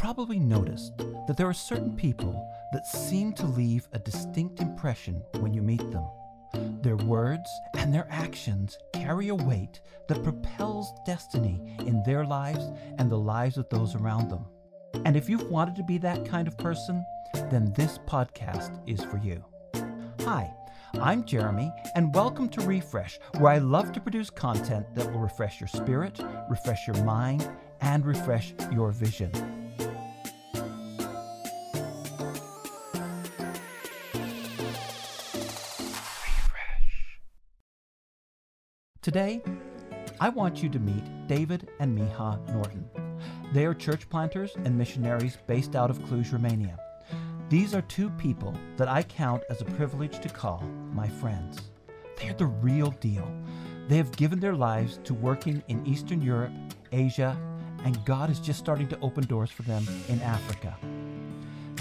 probably noticed that there are certain people that seem to leave a distinct impression when you meet them. Their words and their actions carry a weight that propels destiny in their lives and the lives of those around them. And if you've wanted to be that kind of person, then this podcast is for you. Hi, I'm Jeremy, and welcome to Refresh, where I love to produce content that will refresh your spirit, refresh your mind, and refresh your vision. Today, I want you to meet David and Miha Norton. They are church planters and missionaries based out of Cluj, Romania. These are two people that I count as a privilege to call my friends. They're the real deal. They have given their lives to working in Eastern Europe, Asia, and God is just starting to open doors for them in Africa.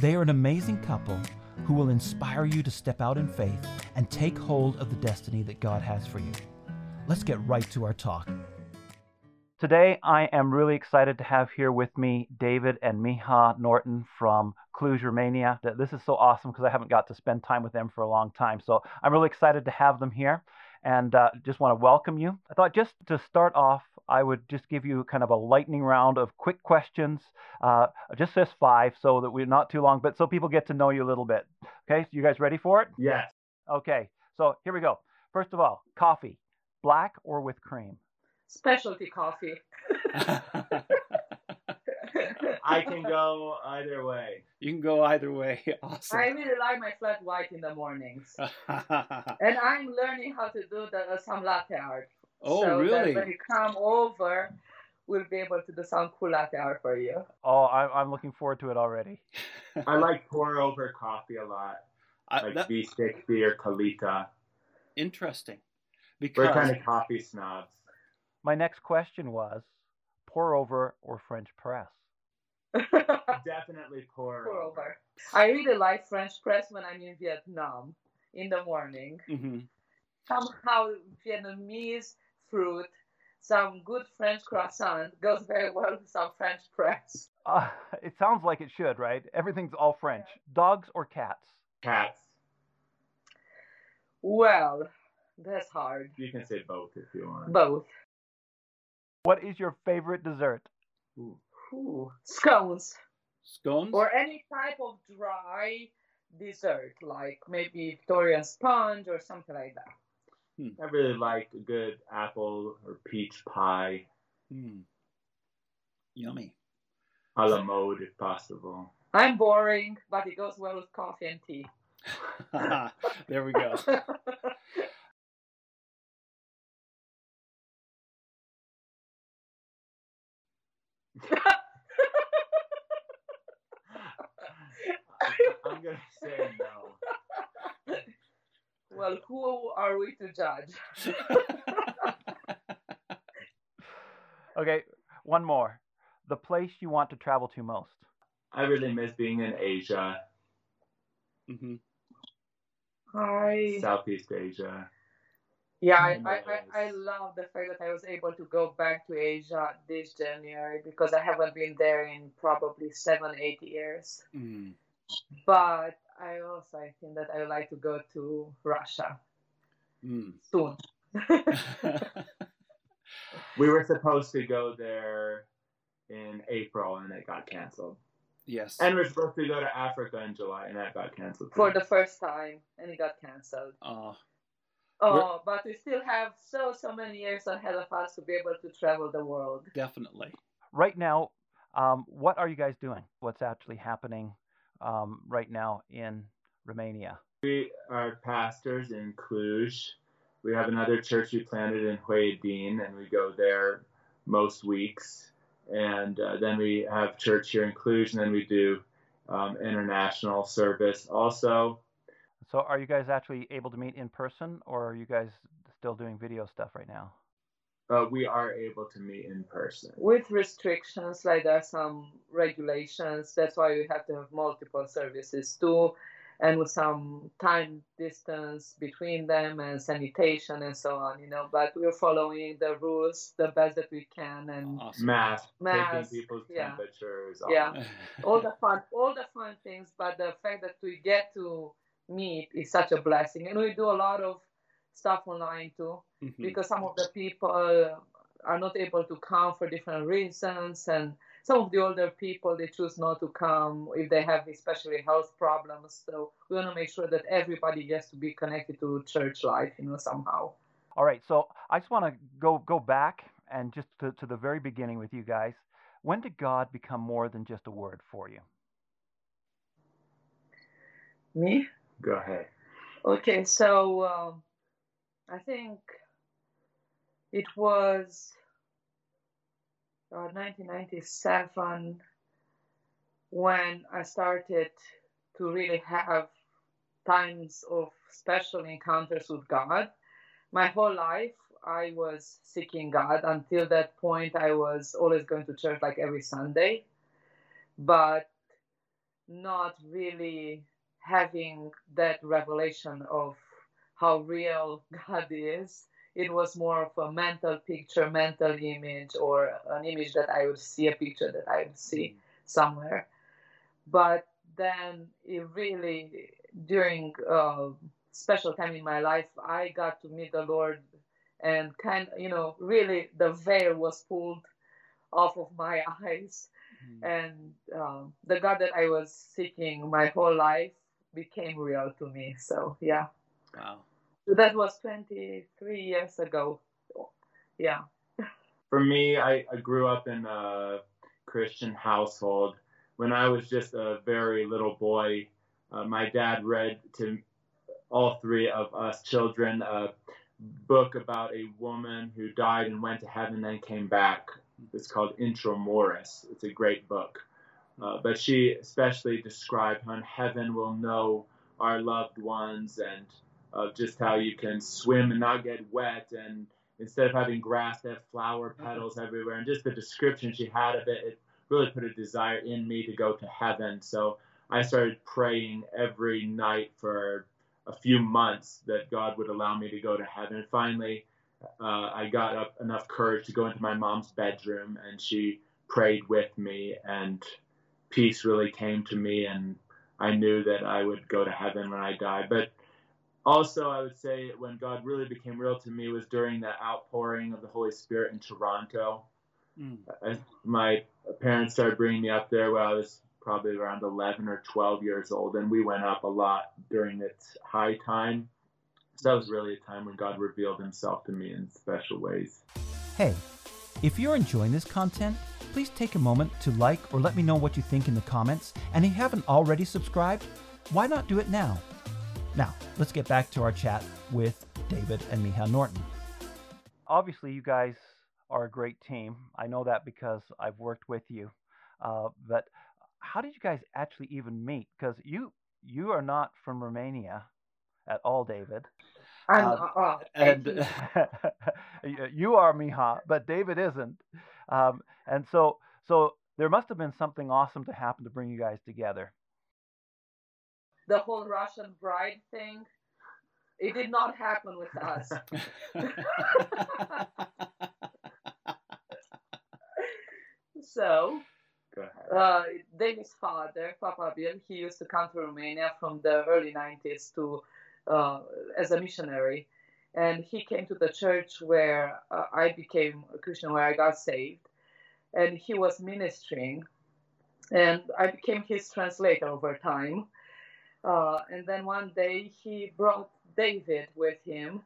They are an amazing couple who will inspire you to step out in faith and take hold of the destiny that God has for you. Let's get right to our talk. Today, I am really excited to have here with me David and Miha Norton from Cluj, Romania. This is so awesome because I haven't got to spend time with them for a long time. So I'm really excited to have them here and uh, just want to welcome you. I thought just to start off, I would just give you kind of a lightning round of quick questions, uh, just this five, so that we're not too long, but so people get to know you a little bit. Okay, so you guys ready for it? Yes. Okay, so here we go. First of all, coffee. Black or with cream? Specialty coffee. I can go either way. You can go either way. Awesome. I really like my flat white in the mornings. and I'm learning how to do the uh, some latte art. oh, so really? That when you come over, we'll be able to do some cool latte art for you. Oh, I, I'm looking forward to it already. I like pour over coffee a lot, I- like that- V60 or Kalita. interesting. We're kind of coffee snobs. my next question was pour over or French press? Definitely pour, Pour over. over. I really like French press when I'm in Vietnam in the morning. Mm-hmm. Somehow Vietnamese fruit, some good French croissant goes very well with some French press. Uh, it sounds like it should, right? Everything's all French. Dogs or cats? Cats. Well, that's hard. You can say both if you want. Both. What is your favorite dessert? Ooh. Ooh. Scones. Scones? or any type of dry dessert, like maybe Victorian sponge or something like that. I really like a good apple or peach pie, Hmm. Yummy. a la mode if possible. I'm boring, but it goes well with coffee and tea. there we go. I'm gonna say no. well, who are we to judge? okay, one more. The place you want to travel to most? I really miss being in Asia, Mm-hmm. I Southeast Asia. Yeah, I, I. I, I love the fact that I was able to go back to Asia this January because I haven't been there in probably seven, eight years. Mm. But I also I think that I would like to go to Russia Mm. soon. We were supposed to go there in April and it got canceled. yes. And we're supposed to go to Africa in July and that got canceled. for the first time and it got cancelled. uh, Oh, but we still have so so many years ahead of us to be able to travel the world. definitely. Right now, um, what are you guys doing? What's actually happening um, right now in Romania? We are pastors in Cluj. We have another church we planted in Huedin, and we go there most weeks. And uh, then we have church here in Cluj, and then we do um, international service also. So, are you guys actually able to meet in person, or are you guys still doing video stuff right now? Uh, we are able to meet in person. With restrictions, like there are some regulations. That's why we have to have multiple services too, and with some time distance between them and sanitation and so on, you know. But we're following the rules the best that we can and awesome. mask, mask, taking people's yeah. temperatures. Yeah, all the fun, all the fun things. But the fact that we get to meet is such a blessing, and we do a lot of stuff online too, mm-hmm. because some of the people are not able to come for different reasons and some of the older people they choose not to come if they have especially health problems. So we want to make sure that everybody gets to be connected to church life you know somehow. All right so i just want to go go back and just to, to the very beginning with you guys. When did god become more than just a word for you? Me go ahead okay so um, i think it was 1997 when I started to really have times of special encounters with God. My whole life, I was seeking God. Until that point, I was always going to church like every Sunday, but not really having that revelation of how real God is it was more of a mental picture, mental image, or an image that I would see, a picture that I would see somewhere. But then it really, during a special time in my life, I got to meet the Lord and kind of, you know, really the veil was pulled off of my eyes. Mm. And um, the God that I was seeking my whole life became real to me. So, yeah. Wow So that was 23 years ago. Yeah. For me, I, I grew up in a Christian household. When I was just a very little boy, uh, my dad read to all three of us children a book about a woman who died and went to heaven and came back. It's called Intra Muros. It's a great book. Uh, but she especially described how in heaven we'll know our loved ones and of just how you can swim and not get wet and instead of having grass they have flower mm-hmm. petals everywhere. And just the description she had of it it really put a desire in me to go to heaven. So i started praying every night for a few months that god would allow me to go to heaven. And finally uh, i got up enough courage to go into my mom's bedroom and she prayed with me and peace really came to me and i knew that i would go to heaven when i died but also, I would say when God really became real to me was during the outpouring of the Holy Spirit in Toronto. Mm. I, my parents started bringing me up there when I was probably around 11 or 12 years old, and we went up a lot during its high time. So that was really a time when God revealed himself to me in special ways. Hey, if you're enjoying this content, please take a moment to like or let me know what you think in the comments. And if you haven't already subscribed, why not do it now? Now, let's get back to our chat with David and Miha Norton. Obviously, you guys are a great team. I know that because I've worked with you. Uh, but how did you guys actually even meet? Because you you are not from Romania at all, David. I'm um, uh, and you are Miha, but David isn't. Um, and so so there must have been something awesome to happen to bring you guys together the whole Russian bride thing. It did not happen with us. so, uh, David's father, Papa Bill, he used to come to Romania from the early 90s to uh, as a missionary. And he came to the church where uh, I became a Christian, where I got saved. And he was ministering. And I became his translator over time. Uh, and then one day he brought David with him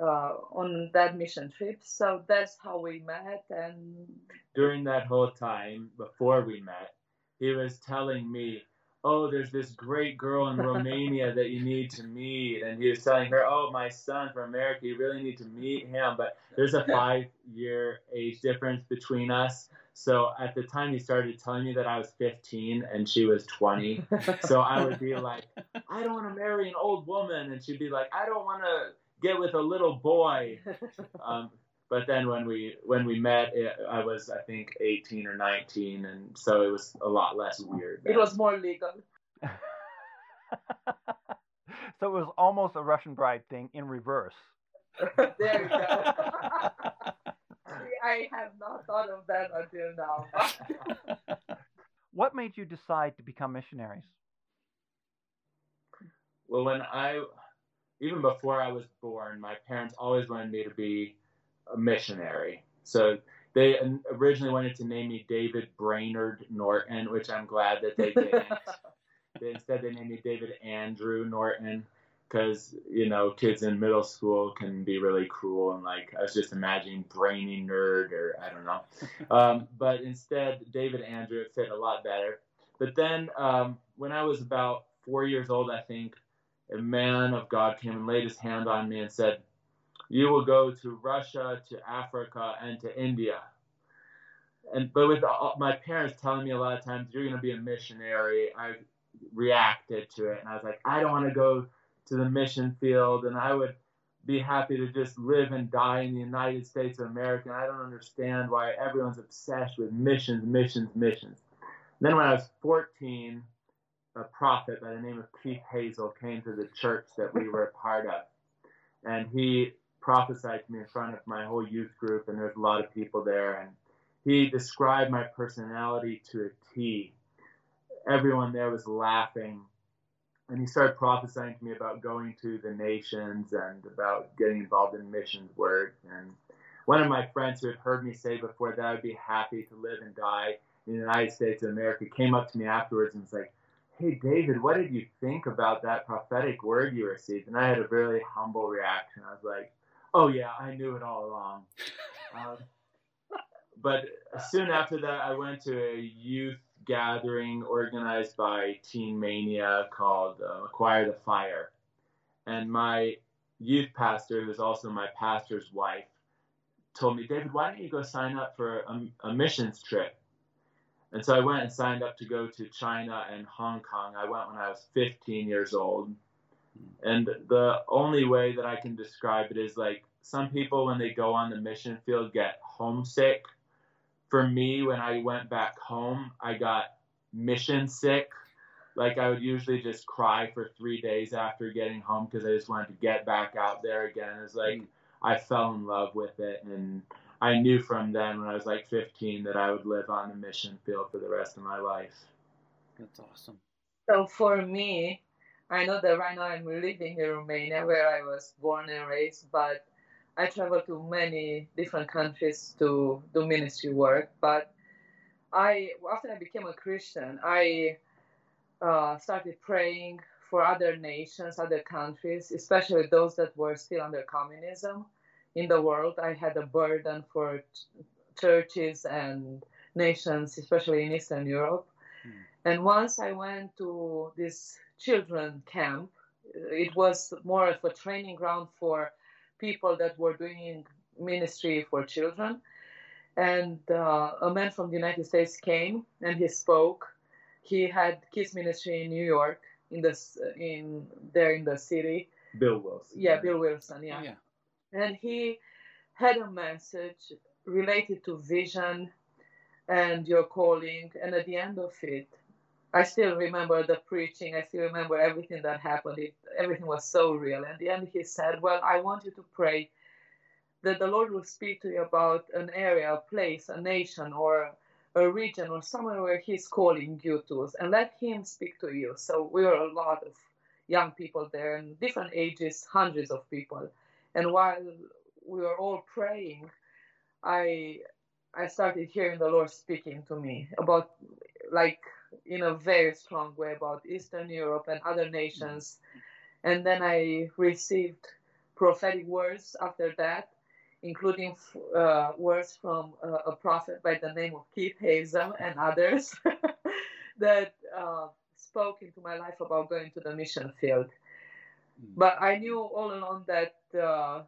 uh, on that mission trip. So that's how we met. And during that whole time, before we met, he was telling me, "Oh, there's this great girl in Romania that you need to meet," and he was telling her, "Oh, my son from America, you really need to meet him." But there's a five-year age difference between us. So at the time he started telling me that I was 15 and she was 20. so I would be like, I don't want to marry an old woman. And she'd be like, I don't want to get with a little boy. Um, but then when we when we met, it, I was I think 18 or 19, and so it was a lot less weird. It was more legal. so it was almost a Russian bride thing in reverse. there you go. I have not thought of that until now. what made you decide to become missionaries? Well, when I, even before I was born, my parents always wanted me to be a missionary. So they originally wanted to name me David Brainerd Norton, which I'm glad that they didn't. they, instead, they named me David Andrew Norton because you know kids in middle school can be really cruel and like I was just imagining brainy nerd or I don't know. Um, but instead, David Andrew fit a lot better. But then um, when I was about four years old, I think a man of God came and laid his hand on me and said, "You will go to Russia, to Africa, and to India." And but with my parents telling me a lot of times you're going to be a missionary, I reacted to it and I was like, I don't want to go to the mission field, and I would be happy to just live and die in the United States of America. I don't understand why everyone's obsessed with missions, missions, missions. And then when I was 14, a prophet by the name of Keith Hazell came to the church that we were a part of. And he prophesied to me in front of my whole youth group, and there's a lot of people there. And he described my personality to a T. Everyone there was laughing and he started prophesying to me about going to the nations and about getting involved in missions work. And one of my friends who had heard me say before that I'd be happy to live and die in the United States of America came up to me afterwards and was like, Hey, David, what did you think about that prophetic word you received? And I had a very humble reaction. I was like, Oh, yeah, I knew it all along. Um, but soon after that, I went to a youth gathering organized by Teen Mania called uh, Acquire the Fire. And my youth pastor, who's also my pastor's wife, told me, David, why don't you go sign up for a, a missions trip? And so I went and signed up to go to China and Hong Kong. I went when I was 15 years old. And the only way that I can describe it is like some people, when they go on the mission field, get homesick for me, when I went back home, I got mission sick. Like I would usually just cry for three days after getting home because I just wanted to get back out there again. It's like mm. I fell in love with it, and I knew from then when I was like 15 that I would live on the mission field for the rest of my life. That's awesome. So for me, I know that right now I'm living in Romania where I was born and raised, but I travel to many different countries to do ministry work. But I, after I became a Christian, I uh, started praying for other nations, other countries, especially those that were still under communism in the world. I had a burden for ch- churches and nations, especially in Eastern Europe. Mm. And once I went to this children camp, it was more of a training ground for people that were doing ministry for children. And uh, a man from the United States came and he spoke. He had kids ministry in New York, in the in there in the city. Bill Wilson. Yeah, Bill Wilson. Yeah. yeah. And he had a message related to vision and your calling. And at the end of it, I still remember the preaching. I still remember everything that happened. It, everything was so real. And the end, he said, Well, I want you to pray that the Lord will speak to you about an area, a place, a nation, or a region, or somewhere where He's calling you to, and let Him speak to you. So we were a lot of young people there, and different ages, hundreds of people. And while we were all praying, I I started hearing the Lord speaking to me about like in a very strong way about Eastern Europe and other nations. Mm. And then I received prophetic words after that, including uh, words from uh, a prophet by the name of Keith Hazell and others that uh, spoke into my life about going to the mission field. Hmm. But I knew all along that uh,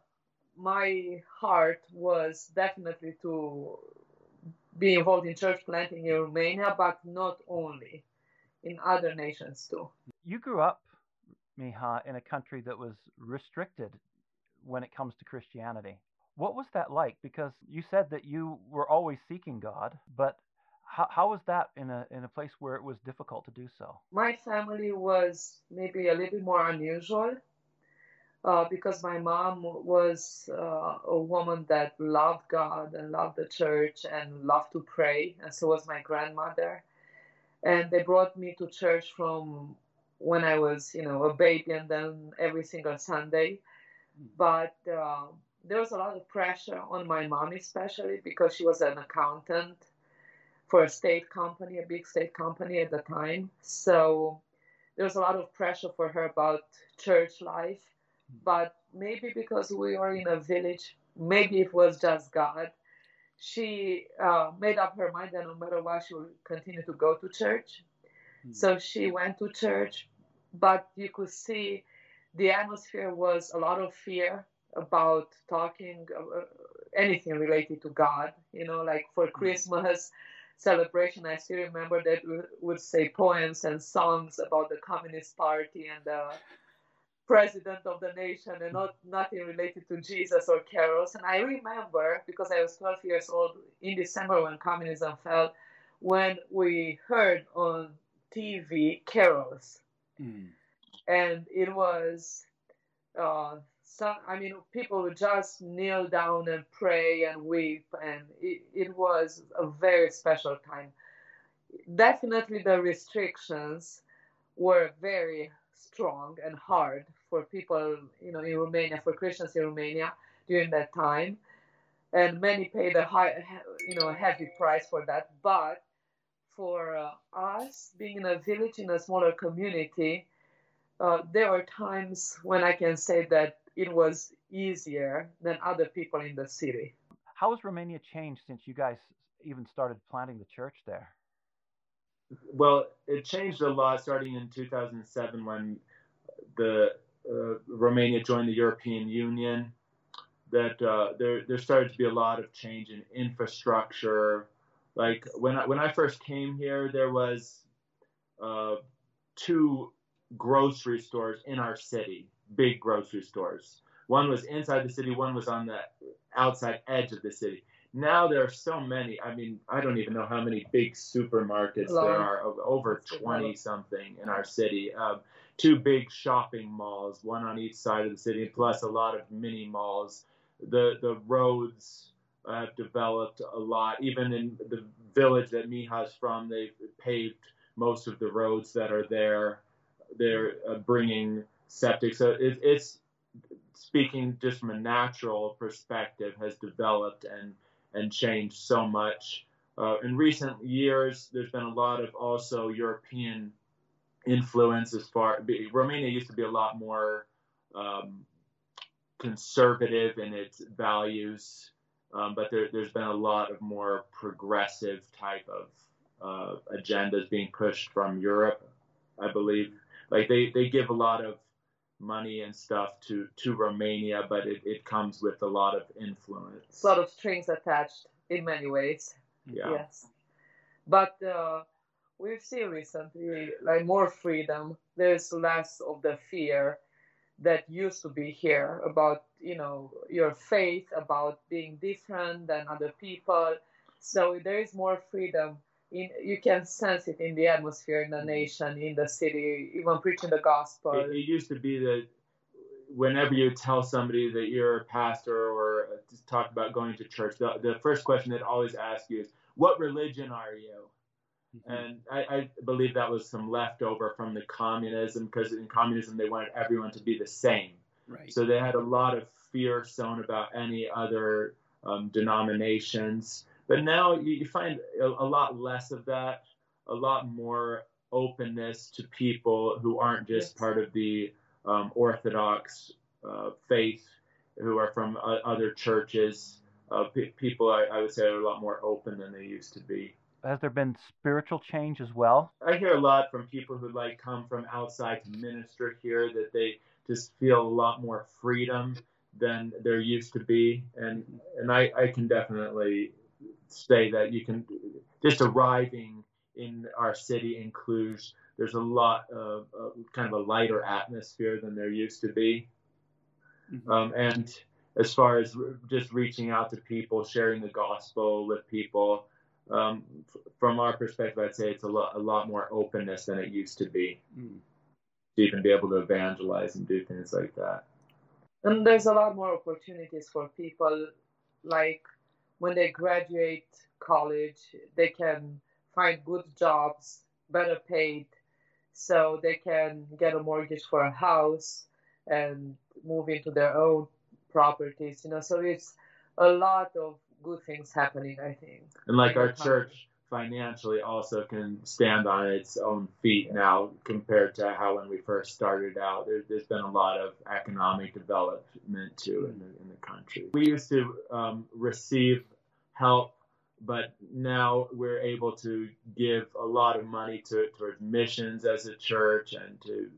my heart was definitely to be involved in church planting in Romania, but not only, in other nations too. You grew up, Miha, in a country that was restricted when it comes to Christianity. What was that like? Because you said that you were always seeking God, but How, how was that in a in a place where it was difficult to do so? My family was maybe a little bit more unusual uh, because my mom was uh, a woman that loved God and loved the church and loved to pray, and so was my grandmother. And they brought me to church from when I was, you know, a baby, and then every single Sunday. But uh, there was a lot of pressure on my mom, especially because she was an accountant for a state company, a big state company at the time. So there was a lot of pressure for her about church life but maybe because we were in a village, maybe it was just God. She uh, made up her mind that no matter what, she would continue to go to church. Mm-hmm. So she went to church, but you could see the atmosphere was a lot of fear about talking uh, anything related to God. You know, like for hmm. Christmas celebration, I still remember that we would say poems and songs about the Communist Party and the president of the nation and not nothing related to Jesus or carols. And I remember because I was 12 years old in December when communism fell, when we heard on TV carols, mm. and it was. Uh, some, I mean, people would just kneel down and pray and weep, and it, it was a very special time. Definitely, the restrictions were very strong and hard for people, you know, in Romania, for Christians in Romania during that time, and many paid a high, you know, a heavy price for that. But for uh, us, being in a village in a smaller community, uh, there were times when I can say that it was easier than other people in the city. How has Romania changed since you guys even started planting the church there? Well, it changed a lot starting in 2007 when the uh, Romania joined the European Union, that uh, there there started to be a lot of change in infrastructure. Like when I, when I first came here, there was uh, two grocery stores in our city, big grocery stores. One was inside the city, one was on the outside edge of the city. Now there are so many. I mean, I don't even know how many big supermarkets there are. Over 20 something in our city. Um, two big shopping malls, one on each side of the city, plus a lot of mini malls. The the roads have developed a lot. Even in the village that Miha's from, they've paved most of the roads that are there. They're uh, bringing septic. So it, it's speaking just from a natural perspective has developed and and changed so much. Uh, in recent years, there's been a lot of also European influence as far Romania used to be a lot more um, conservative in its values, um, but there, has been a lot of more progressive type of uh, agendas being pushed from Europe. I believe, like they, they give a lot of money and stuff to to Romania, but it, it comes with a lot of influence. A lot of strings attached in many ways. Yeah. Yes, but. Uh, we've seen recently like more freedom. There's less of the fear that used to be here about you know your faith, about being different than other people. So there is more freedom. In, you can sense it in the atmosphere in the mm-hmm. nation, in the city, even preaching the gospel. It, it used to be that whenever you tell somebody that you're a pastor or talk about going to church, the, the first question they'd always ask you is, "What religion are you?" Mm-hmm. And I, I, believe that was some leftover from the communism because in communism they wanted everyone to be the same. Right. So they had a lot of fear sown about any other um, denominations. But now you, you find a, a, lot less of that, a lot more openness to people who aren't just yes. part of the um, Orthodox uh, faith, who are from uh, other churches. Uh, p- people, I, I would say, are a lot more open than they used to be has there been spiritual change as well? I hear a lot from people who like come from outside to minister here that they just feel a lot more freedom than there used to be, and and I, I can definitely say that you can just arriving in our city in Cluj, there's a lot of, kind of a lighter atmosphere than there used to be, mm-hmm. um, and as far as just reaching out to people, sharing the gospel with people um, f- from our perspective, I'd say it's a lot a lot more openness than it used to be. Mm. To even be able to evangelize and do things like that. And there's a lot more opportunities for people, like when they graduate college, they can find good jobs, better paid, so they can get a mortgage for a house and move into their own properties. You know, so it's a lot of good things happening, I think. And like our church financially also can stand on its own feet now compared to how when we first started out. There, has been a lot of economic development too in the, in the country. We used to um, receive help, but now we're able to give a lot of money to towards missions as a church and to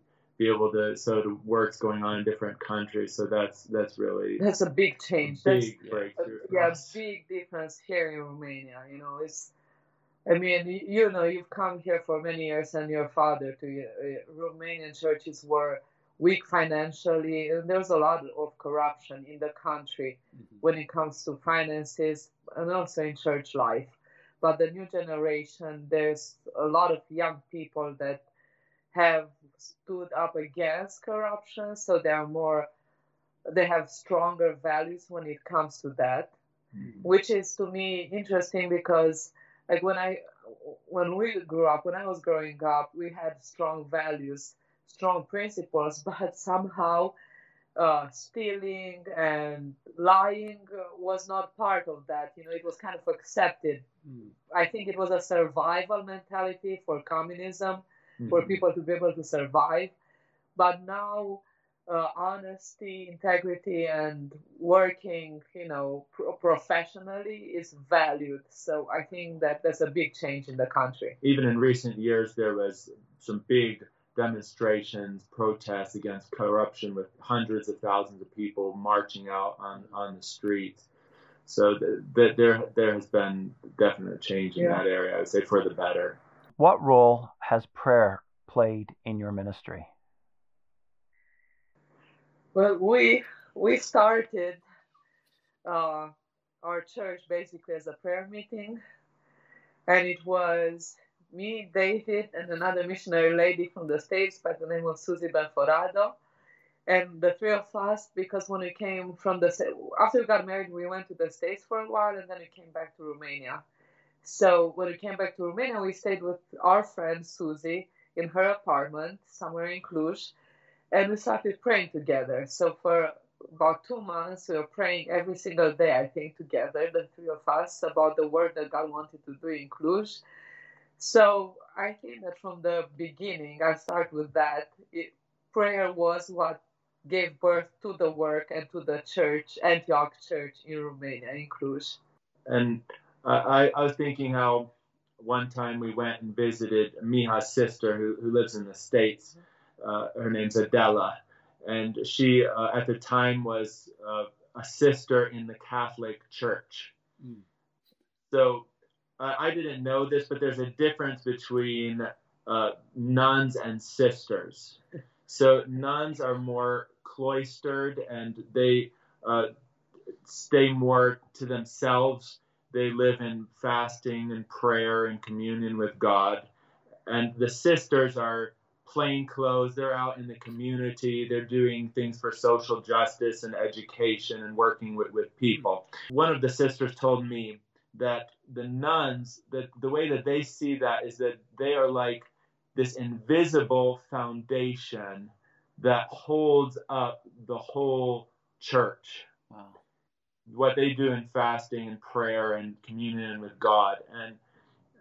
be able to so the work's going on in different countries. So that's that's really that's a big change. Big that's, breakthrough. yeah, big difference here in Romania. You know, it's. I mean, you know, you've come here for many years, and your father to uh, Romanian churches were weak financially, and there's a lot of corruption in the country mm-hmm. when it comes to finances and also in church life. But the new generation, there's a lot of young people that have stood up against corruption, so they are more, they have stronger values when it comes to that, mm-hmm. which is to me interesting because like when I, when we grew up, when I was growing up, we had strong values, strong principles, but somehow uh, stealing and lying was not part of that. You know, it was kind of accepted. Mm. I think it was a survival mentality for communism. For people to be able to survive. But now, uh, honesty, integrity, and working, you know, pro- professionally is valued. So I think that there's a big change in the country. Even in recent years, there was some big demonstrations, protests against corruption with hundreds of thousands of people marching out on, on the streets. So the, the, there there has been definite change in yeah. that area. I would say for the better. What role has prayer played in your ministry? Well, we we started uh, our church basically as a prayer meeting, and it was me, David, and another missionary lady from the States by the name of Susie Benforado. And the three of us, because when we came from the after we got married, we went to the States for a while, and then we came back to Romania. So when we came back to Romania, we stayed with our friend Susie in her apartment somewhere in Cluj, and we started praying together. So for about two months, we were praying every single day, I think, together, the three of us, about the work that God wanted to do in Cluj. So I think that from the beginning, I start with that. It, prayer was what gave birth to the work and to the church, Antioch Church in Romania, in Cluj. And I, I was thinking how one time we went and visited Miha's sister who, who lives in the States. Uh, her name's Adela. And she, uh, at the time, was uh, a sister in the Catholic Church. Mm. So I didn't know this, but there's a difference between uh, nuns and sisters. So nuns are more cloistered and they uh, stay more to themselves they live in fasting and prayer and communion with God. And the sisters are plain clothes. They're out in the community. They're doing things for social justice and education and working with, with people. One of the sisters told me that the nuns, that the way that they see that is that they are like this invisible foundation that holds up the whole church. Wow what they do in fasting and prayer and communion with God. And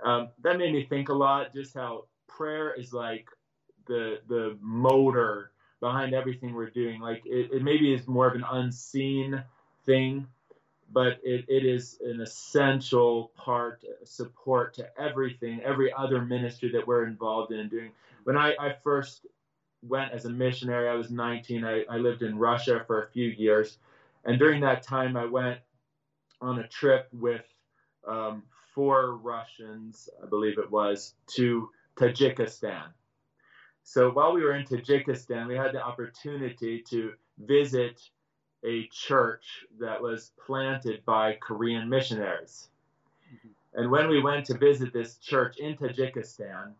um, that made me think a lot just how prayer is like the the motor behind everything we're doing. Like it, it maybe is more of an unseen thing, but it, it is an essential part, support to everything, every other ministry that we're involved in doing. When I, I first went as a missionary, I was 19. I, I lived in Russia for a few years and during that time, I went on a trip with um, four Russians, I believe it was, to Tajikistan. So while we were in Tajikistan, we had the opportunity to visit a church that was planted by Korean missionaries. Mm-hmm. And when we went to visit this church in Tajikistan,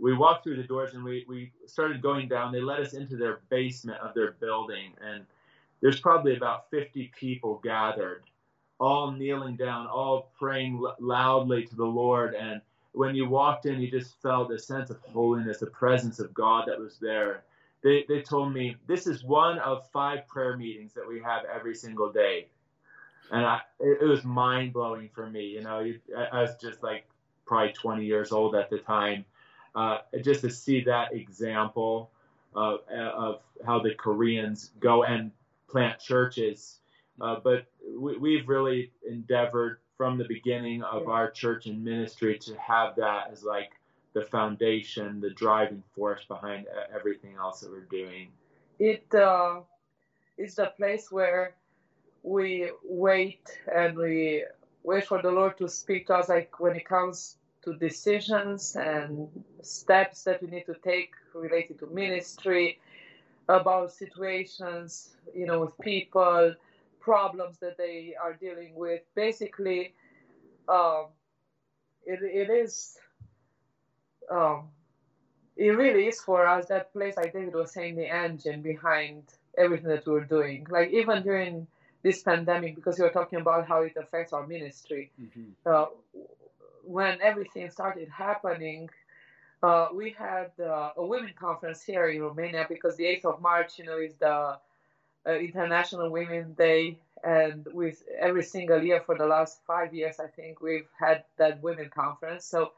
we walked through the doors and we, we started going down. They led us into their basement of their building. And there's probably about 50 people gathered, all kneeling down, all praying l- loudly to the Lord. And when you walked in, you just felt a sense of holiness, the presence of God that was there. They, they told me this is one of five prayer meetings that we have every single day. And I, it, was mind blowing for me. You know, I, I was just like probably 20 years old at the time. Uh, just to see that example of, of how the Koreans go and plant churches. Uh, but we, we've really endeavored from the beginning of our church and ministry to have that as like the foundation, the driving force behind everything else that we're doing. It uh, is the place where we wait and we wait for the Lord to speak to us, like when it comes to decisions and steps that we need to take related to ministry, about situations, you know, with people, problems that they are dealing with. Basically, um, it, it is, um, it really is for us that place, like David was saying, the engine behind everything that we're doing. Like even during this pandemic, because you were talking about how it affects our ministry. Mm-hmm. Uh, when everything started happening, uh, we had uh, a women conference here in Romania because the 8th of March, you know, is the uh, International Women's Day, and with every single year for the last five years, I think we've had that women conference. So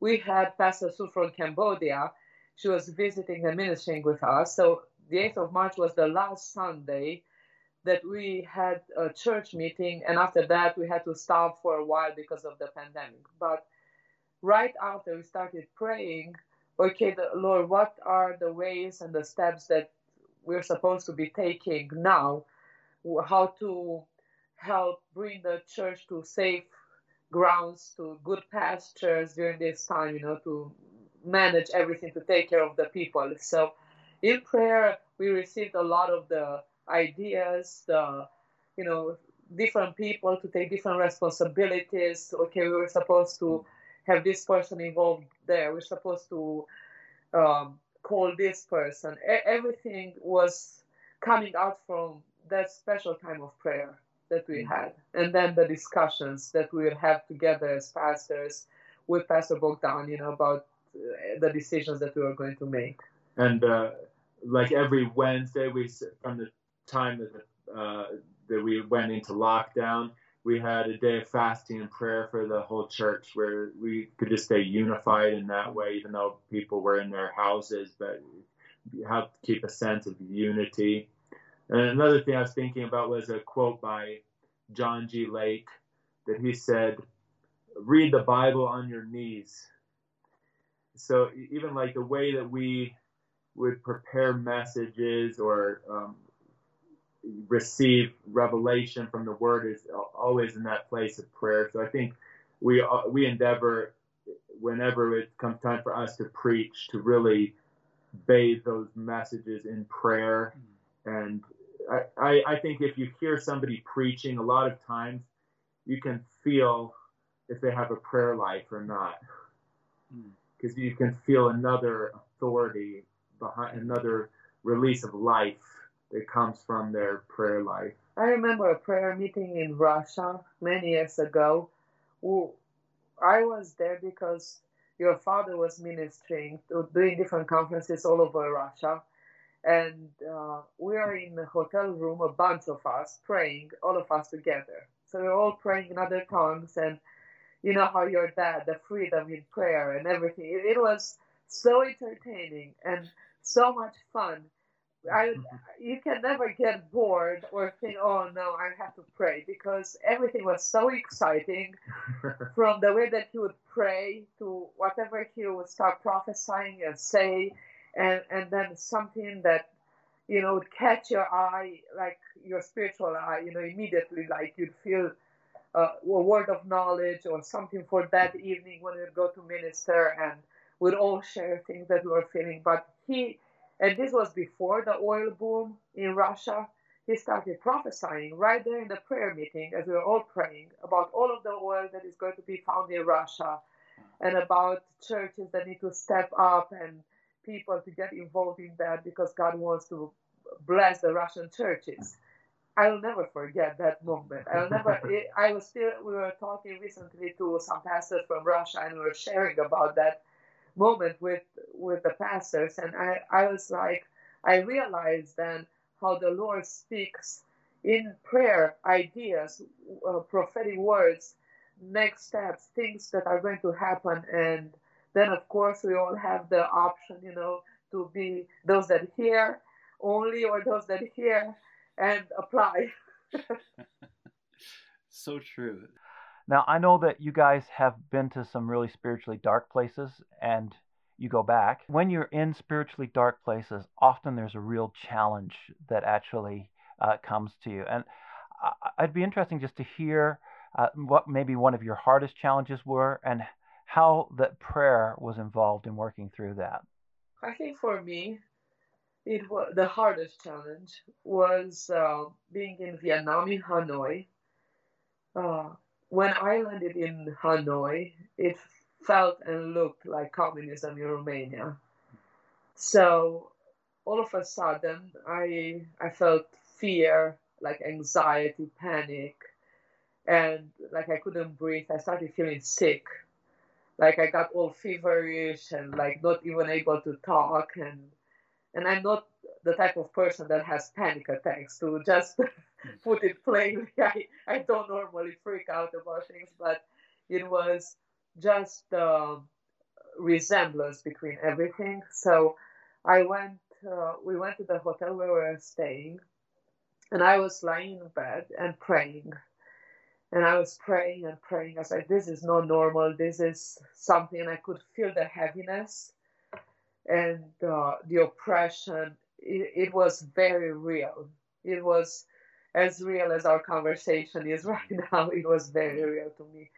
we had Pastor Sue from Cambodia. She was visiting and ministering with us. So the 8th of March was the last Sunday that we had a church meeting, and after that we had to stop for a while because of the pandemic. But right after we started praying, okay, the, Lord, what are the ways and the steps that we're supposed to be taking now? How to help bring the church to safe grounds, to good pastures during this time, you know, to manage everything, to take care of the people. So in prayer, we received a lot of the ideas, the you know different people to take different responsibilities. Okay, we were supposed to have this person involved there. We're supposed to um, call this person. E- everything was coming out from that special time of prayer that we mm-hmm. had, and then the discussions that we would have together as pastors with Pastor Bogdan, you know, about uh, the decisions that we were going to make. And uh, like every Wednesday, we from the time that uh, that we went into lockdown, we had a day of fasting and prayer for the whole church where we could just stay unified in that way, even though people were in their houses, but to keep a sense of unity. And another thing I was thinking about was a quote by John G. Lake that he said, read the Bible on your knees. So even like the way that we would prepare messages or um, receive revelation from the word is always in that place of prayer. So I think we uh, we endeavor whenever it comes time for us to preach to really bathe those messages in prayer. And I, I, I think if you hear somebody preaching, a lot of times you can feel if they have a prayer life or not, because hmm. you can feel another authority behind another release of life that comes from their prayer life. I remember a prayer meeting in Russia many years ago. I was there because your father was ministering, doing different conferences all over Russia. And uh, we are in a hotel room, a bunch of us praying, all of us together. So we're all praying in other tongues, and you know how your dad, the freedom in prayer and everything. It, it was so entertaining and so much fun I, you can never get bored or think, oh no, I have to pray because everything was so exciting from the way that he would pray to whatever he would start prophesying and say, and, and then something that, you know, would catch your eye, like your spiritual eye, you know, immediately, like you'd feel uh, a word of knowledge or something for that evening when we'd go to minister and we'd all share things that we were feeling. But he, and this was before the oil boom in Russia. he started prophesying right there in the prayer meeting as we were all praying about all of the oil that is going to be found in Russia and about churches that need to step up and people to get involved in that because God wants to bless the Russian churches. I'll never forget that moment. I'll never. I was still. We were talking recently to some pastors from Russia, and we were sharing about that moment with with the pastors, and I I was like, I realized then how the Lord speaks in prayer, ideas, uh, prophetic words, next steps, things that are going to happen, and then of course we all have the option, you know, to be those that hear only or those that hear and apply. so true. Now, I know that you guys have been to some really spiritually dark places and you go back. When you're in spiritually dark places, often there's a real challenge that actually uh, comes to you. And I'd be interesting just to hear uh, what maybe one of your hardest challenges were and how that prayer was involved in working through that. I think for me, it was the hardest challenge was uh, being in Vietnam in Hanoi. When I landed in Hanoi, it felt and looked like communism in Romania. So all of a sudden, I I felt fear, like anxiety, panic, and like I couldn't breathe. I started feeling sick, like I got all feverish and like not even able to talk and and I'm not the type of person that has panic attacks. To just put it plainly, I, I don't normally freak out about things, but it was just the resemblance between everything. So I went, uh, we went to the hotel where we were staying, and I was lying in bed and praying. And I was praying and praying. I was like, this is not normal. This is something. I could feel the heaviness and uh, the oppression, it, it, was very real. It was as real as our conversation is right now. It was very real to me.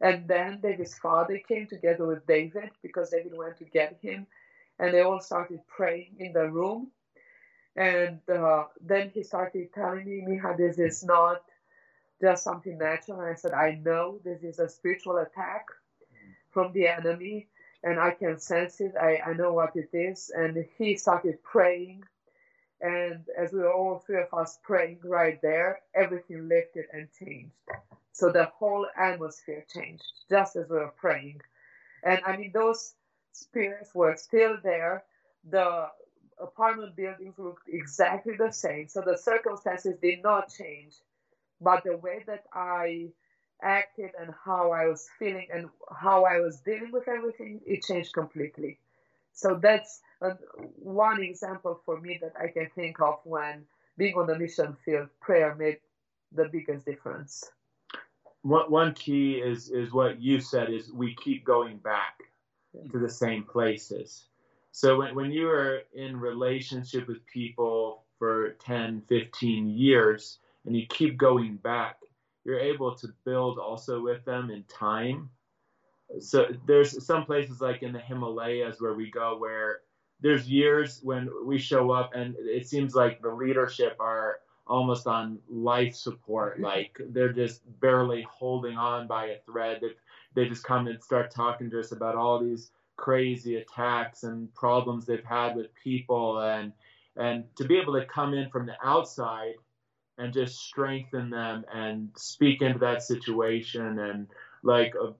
And then David's father came together with David because David went to get him, and they all started praying in the room. And uh, then he started telling me, Miha, this is not just something natural. And I said, I know this is a spiritual attack from the enemy and I can sense it. I, I know what it is. And he started praying. And as we were all three of us praying right there, everything lifted and changed. So the whole atmosphere changed just as we were praying. And I mean, those spirits were still there. The apartment buildings looked exactly the same. So the circumstances did not change. But the way that I acted and how I was feeling and how I was dealing with everything, it changed completely. So that's a, one example for me that I can think of when being on the mission field, prayer made the biggest difference. One, one key is, is what you said is we keep going back to the same places. So when, when you are in relationship with people for 10, 15 years and you keep going back, you're able to build also with them in time. So there's some places like in the Himalayas where we go where there's years when we show up and it seems like the leadership are almost on life support. Like they're just barely holding on by a thread. They, they just come and start talking to us about all these crazy attacks and problems they've had with people. And and to be able to come in from the outside and just strengthen them and speak into that situation. And like uh,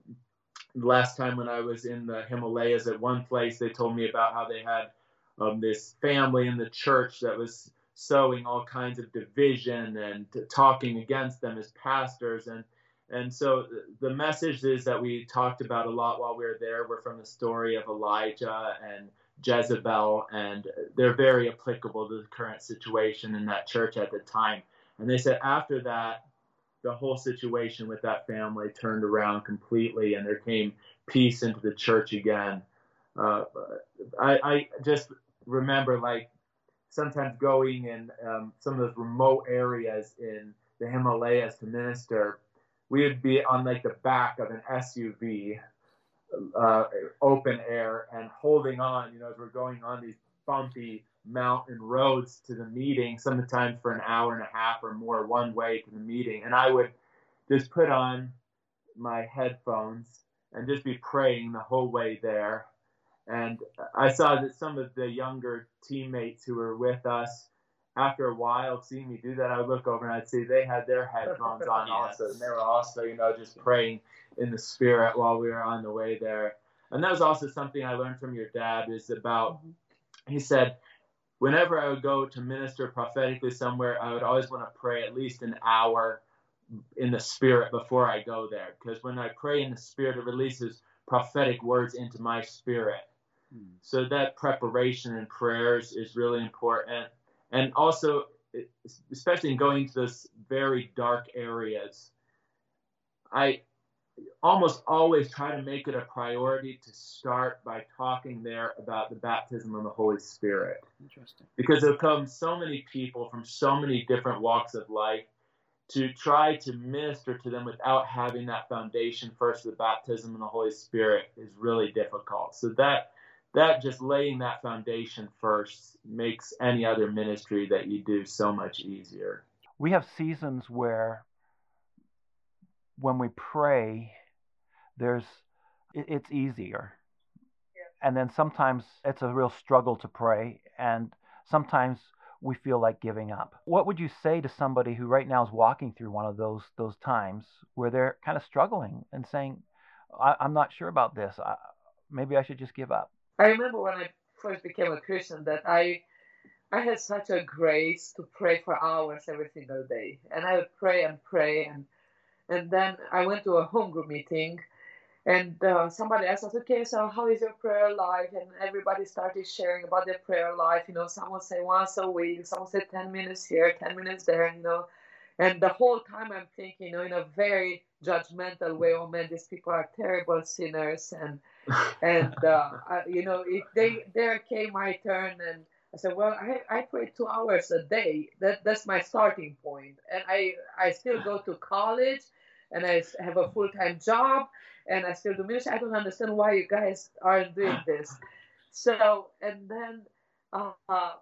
last time when I was in the Himalayas at one place, they told me about how they had um, this family in the church that was sowing all kinds of division and talking against them as pastors and and so the message is that we talked about a lot while we were there were from the story of Elijah and Jezebel, and they're very applicable to the current situation in that church at the time. And they said after that, the whole situation with that family turned around completely, and there came peace into the church again. Uh, I, I, just remember like sometimes going in um, some of those remote areas in the Himalayas to minister. We would be on like the back of an SUV, uh, open air, and holding on. You know, as we're going on these bumpy mountain roads to the meeting, sometimes for an hour and a half or more one way to the meeting. And I would just put on my headphones and just be praying the whole way there. And I saw that some of the younger teammates who were with us, after a while, seeing me do that, I would look over and I'd see they had their headphones on yes. also. And they were also, you know, just praying in the spirit while we were on the way there. And that was also something I learned from your dad is about, mm-hmm. he said, whenever I would go to minister prophetically somewhere, I would always want to pray at least an hour in the spirit before I go there. Because when I pray in the spirit, it releases prophetic words into my spirit. Hmm. So that preparation and prayers is really important. And also, especially in going to those very dark areas, I almost always try to make it a priority to start by talking there about the baptism of the Holy Spirit. Interesting. Because there come so many people from so many different walks of life to try to minister to them without having that foundation first of the baptism in the Holy Spirit is really difficult. So that that just laying that foundation first makes any other ministry that you do so much easier. We have seasons where when we pray, there's it, it's easier. Yeah. And then sometimes it's a real struggle to pray and sometimes we feel like giving up. What would you say to somebody who right now is walking through one of those those times where they're kind of struggling and saying, I, am not sure about this. I, maybe I should just give up." I remember when I first became a Christian that I I had such a grace to pray for hours every single day, and I would pray and pray, and and then I went to a home group meeting and uh, somebody asked us, okay, so how is your prayer life? And everybody started sharing about their prayer life. You know, someone say once a week, someone said 10 minutes here, 10 minutes there, you know. And the whole time I'm thinking, you know, in a very judgmental way, oh man, these people are terrible sinners. And, and uh, I, you know, if they, there came my turn and I said, well, I, I pray two hours a day. That, that's my starting point. And I, I still go to college and I have a full time job and I still do ministry. I don't understand why you guys aren't doing this. So, and then uh,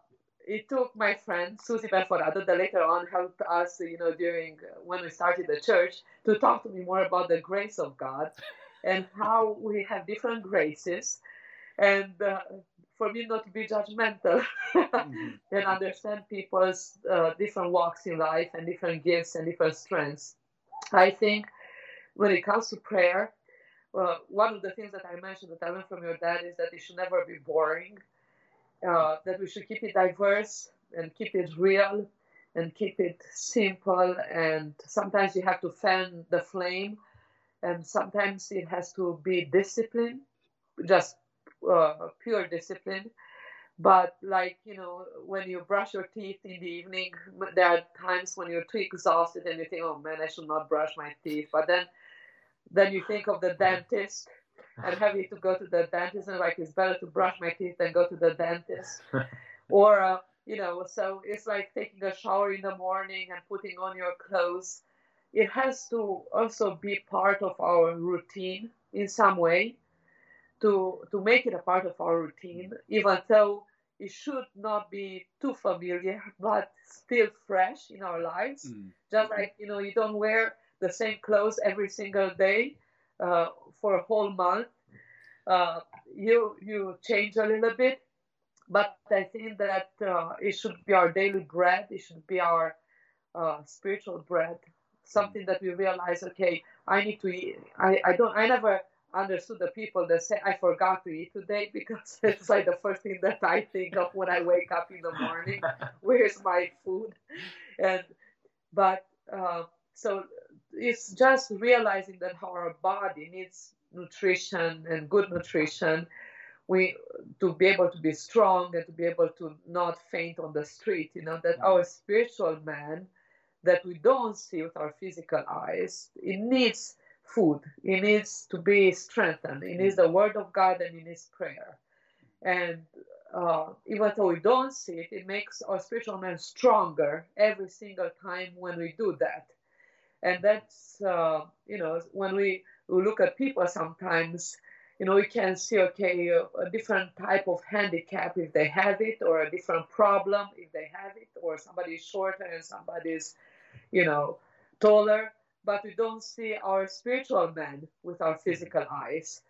it took my friend Susie Perforado, that later on helped us, you know, during uh, when we started the church, to talk to me more about the grace of God and how we have different graces. And uh, for me not to be judgmental mm-hmm. and understand people's uh, different walks in life and different gifts and different strengths. I think when it comes to prayer, uh, one of the things that I mentioned that I learned from your dad is that it should never be boring, uh, that we should keep it diverse and keep it real and keep it simple. And sometimes you have to fan the flame, and sometimes it has to be discipline, just uh, pure discipline. But like you know, when you brush your teeth in the evening, there are times when you're too exhausted and you think, "Oh man, I should not brush my teeth." But then, then you think of the dentist and having to go to the dentist, and like it's better to brush my teeth than go to the dentist. or uh, you know, so it's like taking a shower in the morning and putting on your clothes. It has to also be part of our routine in some way to to make it a part of our routine, even though it should not be too familiar, but still fresh in our lives. Mm. Just like you know, you don't wear the same clothes every single day uh, for a whole month. Uh, you you change a little bit, but I think that uh, it should be our daily bread. It should be our uh, spiritual bread. Something that we realize, okay, I need to eat. I, I don't. I never understood the people that say I forgot to eat today because it's like the first thing that I think of when I wake up in the morning. Where's my food? And but uh, so it's just realizing that our body needs nutrition and good nutrition. We to be able to be strong and to be able to not faint on the street. You know that our spiritual man that we don't see with our physical eyes it needs food. It needs to be strengthened. It needs the word of God and it needs prayer. And uh, even though we don't see it, it makes our spiritual man stronger every single time when we do that. And that's, uh, you know, when we, we look at people sometimes, you know, we can see, okay, a, a different type of handicap if they have it, or a different problem if they have it, or somebody is shorter and somebody is, you know, taller. But we don't see our spiritual man with our physical eyes.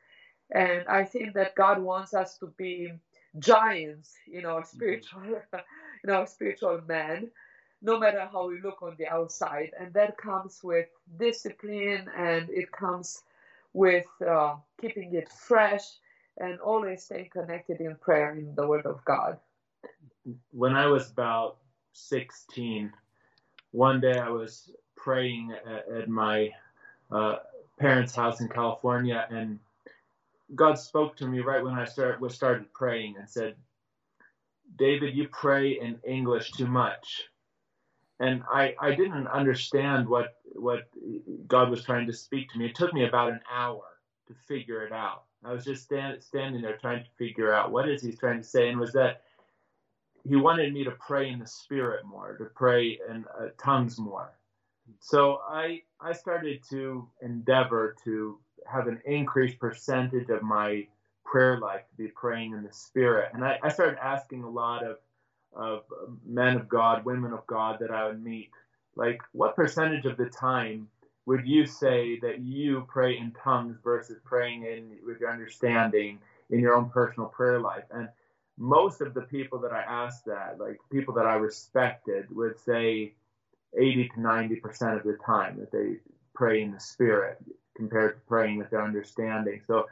And I think that God wants us to be giants in our spiritual, in our spiritual man, no matter how we look on the outside. And that comes with discipline and it comes with uh, keeping it fresh and always staying connected in prayer in the Word of God. When I was about 16, one day I was praying at, at my uh, parents' house in California, and God spoke to me right when I start, was started praying and said, David, you pray in English too much. And I, I didn't understand what what God was trying to speak to me. It took me about an hour to figure it out. I was just stand, standing there trying to figure out what is he trying to say, and was that he wanted me to pray in the spirit more, to pray in uh, tongues more. So I I started to endeavor to have an increased percentage of my prayer life to be praying in the spirit, and I, I started asking a lot of of men of God, women of God that I would meet like what percentage of the time would you say that you pray in tongues versus praying in with your understanding in your own personal prayer life? And most of the people that i asked that like people that i respected would say 80 to 90 percent of the time that they pray in the spirit compared to praying with their understanding so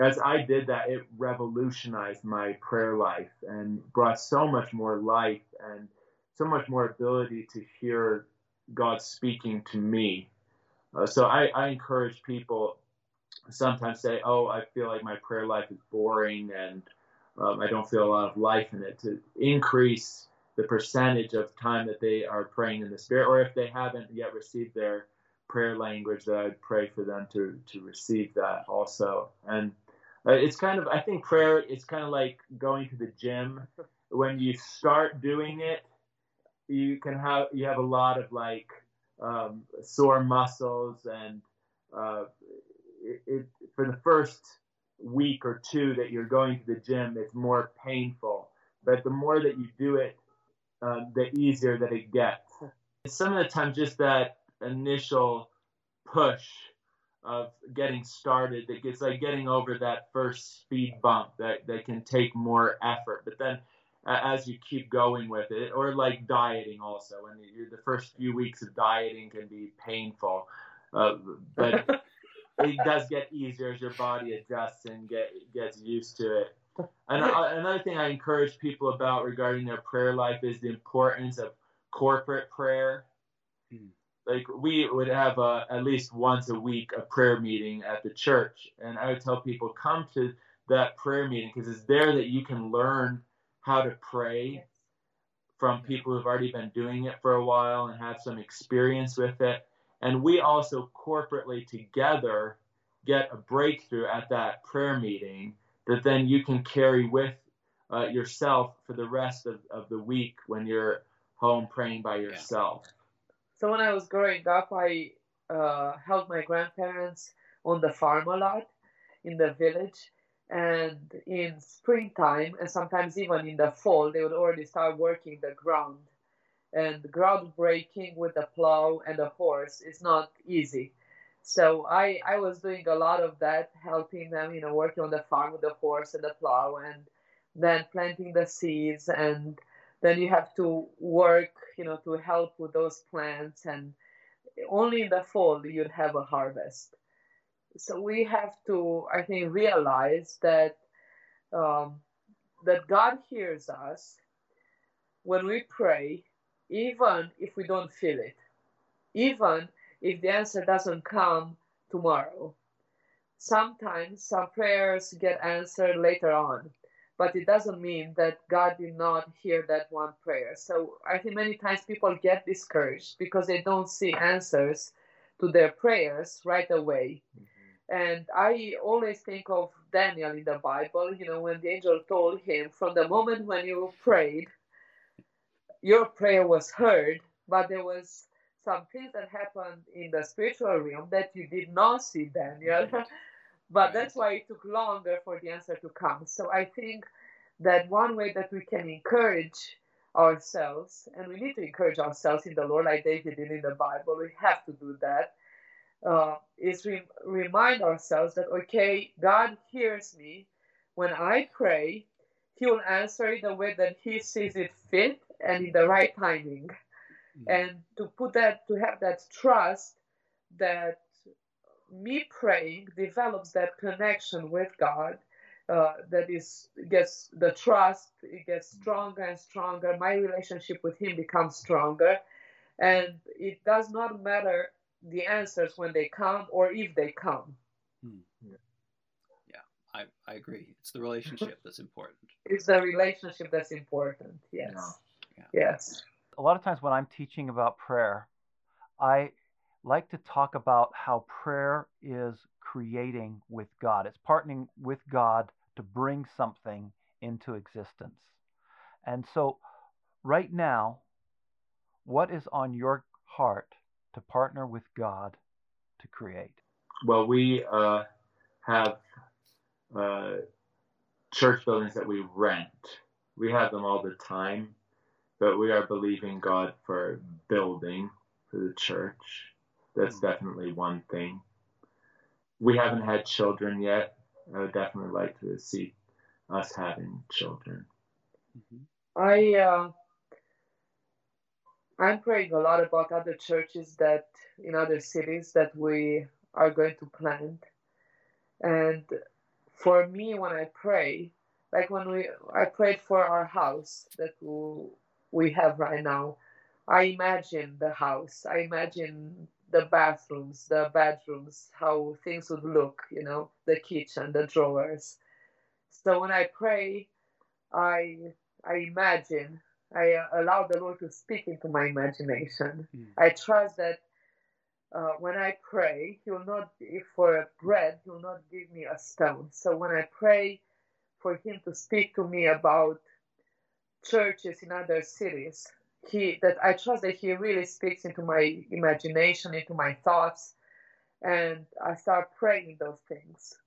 as i did that it revolutionized my prayer life and brought so much more life and so much more ability to hear God speaking to me. Uh, so I, I encourage people sometimes say, "Oh, I feel like my prayer life is boring and um, I don't feel a lot of life in it." To increase the percentage of time that they are praying in the Spirit, or if they haven't yet received their prayer language, that I'd pray for them to to receive that also. And uh, it's kind of, I think prayer is kind of like going to the gym. When you start doing it, you can have you have a lot of like um, sore muscles and uh, it, it, for the first week or two that you're going to the gym it's more painful but the more that you do it uh, the easier that it gets some of the times, just that initial push of getting started that gets like getting over that first speed bump that, that can take more effort but then as you keep going with it, or like dieting also. When the first few weeks of dieting can be painful, uh, but it does get easier as your body adjusts and get gets used to it. And another thing I encourage people about regarding their prayer life is the importance of corporate prayer. Hmm. Like we would have a, at least once a week a prayer meeting at the church, and I would tell people come to that prayer meeting because it's there that you can learn how to pray from people who've already been doing it for a while and have some experience with it. And we also corporately together get a breakthrough at that prayer meeting that then you can carry with uh, yourself for the rest of, of the week when you're home praying by yourself. So when I was growing up, I uh, helped my grandparents on the farm a lot in the village. And in springtime and sometimes even in the fall they would already start working the ground. And ground breaking with a plow and a horse is not easy so i i was doing a lot of that helping them you know working on the farm with the horse and the plow and then planting the seeds. And then you have to work you know to help with those plants. And only in the fall you'd have a harvest. So we have to, I think, realize that um, that God hears us when we pray, even if we don't feel it, even if the answer doesn't come tomorrow. Sometimes some prayers get answered later on, but it doesn't mean that God did not hear that one prayer. So I think many times people get discouraged because they don't see answers to their prayers right away. Mm-hmm. And I always think of Daniel in the Bible, you know, when the angel told him, from the moment when you prayed, your prayer was heard, but there was some things that happened in the spiritual realm that you did not see, Daniel. but that's why it took longer for the answer to come. So I think that one way that we can encourage ourselves, and we need to encourage ourselves in the Lord, like David did in the Bible, we have to do that. Uh, is re- remind ourselves that okay, God hears me when I pray. He will answer in the way that He sees it fit and in the right timing. Mm-hmm. And to put that, to have that trust that me praying develops that connection with God. Uh, that is gets the trust it gets stronger and stronger. My relationship with him becomes stronger. And it does not matter the answers when they come or if they come. Hmm. yeah. I, I agree. It's the relationship that's important. It's the relationship that's important. Yes. Yeah. yes a lot of times when i'm teaching about prayer i like to talk about how prayer is creating with God. It's partnering with God to bring something into existence. And so, right now, what is on your heart to partner with God to create? Well, we uh, have uh, church buildings that we rent. We have them all the time, but we are believing God for building for the church. That's definitely one thing. We haven't had children yet. I would definitely like to see us having children. Mm-hmm. I uh, I'm praying a lot about other churches that in other cities that we are going to plant. And for me, when I pray, like when we I prayed for our house that we have right now, I imagine the house. I imagine the bathrooms, the bedrooms, how things would look, you know, the kitchen, the drawers. So when I pray, I I imagine, I uh, allow the Lord to speak into my imagination. Mm. I trust that uh, when I pray, He will not, if for bread, He will not give me a stone. So when I pray for Him to speak to me about churches in other cities, he that I trust that he really speaks into my imagination, into my thoughts, and I start praying those things.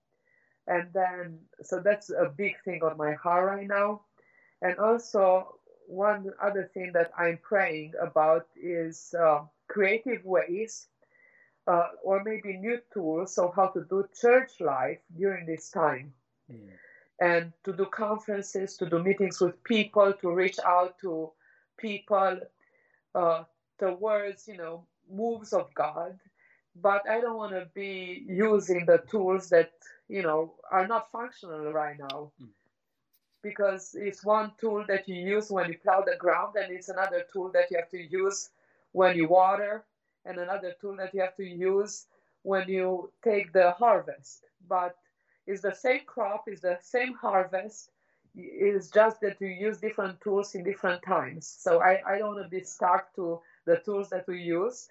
And then, so that's a big thing on my heart right now. And also, one other thing that I'm praying about is uh, creative ways uh, or maybe new tools of how to do church life during this time. Mm. And to do conferences, to do meetings with people, to reach out to people uh, towards, you know, moves of God. But I don't want to be using the tools that, you know, are not functional right now. Mm. Because it's one tool that you use when you plow the ground, and it's another tool that you have to use when you water, and another tool that you have to use when you take the harvest. But it's the same crop, it's the same harvest, it's just that we use different tools in different times. So I, I don't want to be stuck to the tools that we use.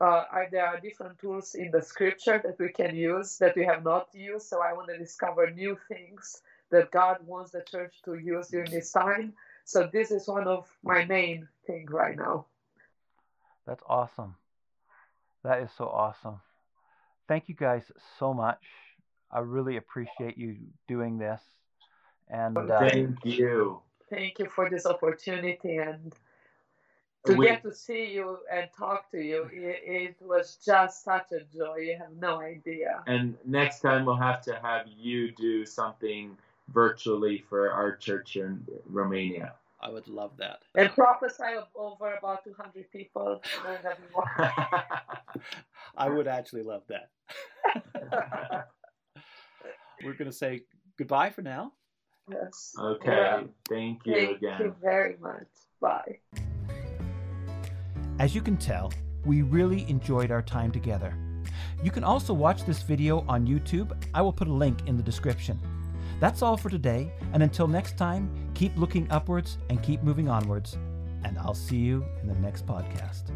Uh, I, there are different tools in the scripture that we can use that we have not used. So I want to discover new things that God wants the church to use during this time. So this is one of my main thing right now. That's awesome. That is so awesome. Thank you guys so much. I really appreciate you doing this. And uh, thank you. Thank you for this opportunity and to we, get to see you and talk to you. It, it, was just such a joy. You have no idea. And next time we'll have to have you do something virtually for our church in Romania. I would love that. And prophesy over about 200 people. I would actually love that. We're going to say goodbye for now. Yes. Okay. Yeah. Thank you Thank again. Thank you very much. Bye. As you can tell, we really enjoyed our time together. You can also watch this video on YouTube. I will put a link in the description. That's all for today, and until next time, keep looking upwards and keep moving onwards. And I'll see you in the next podcast.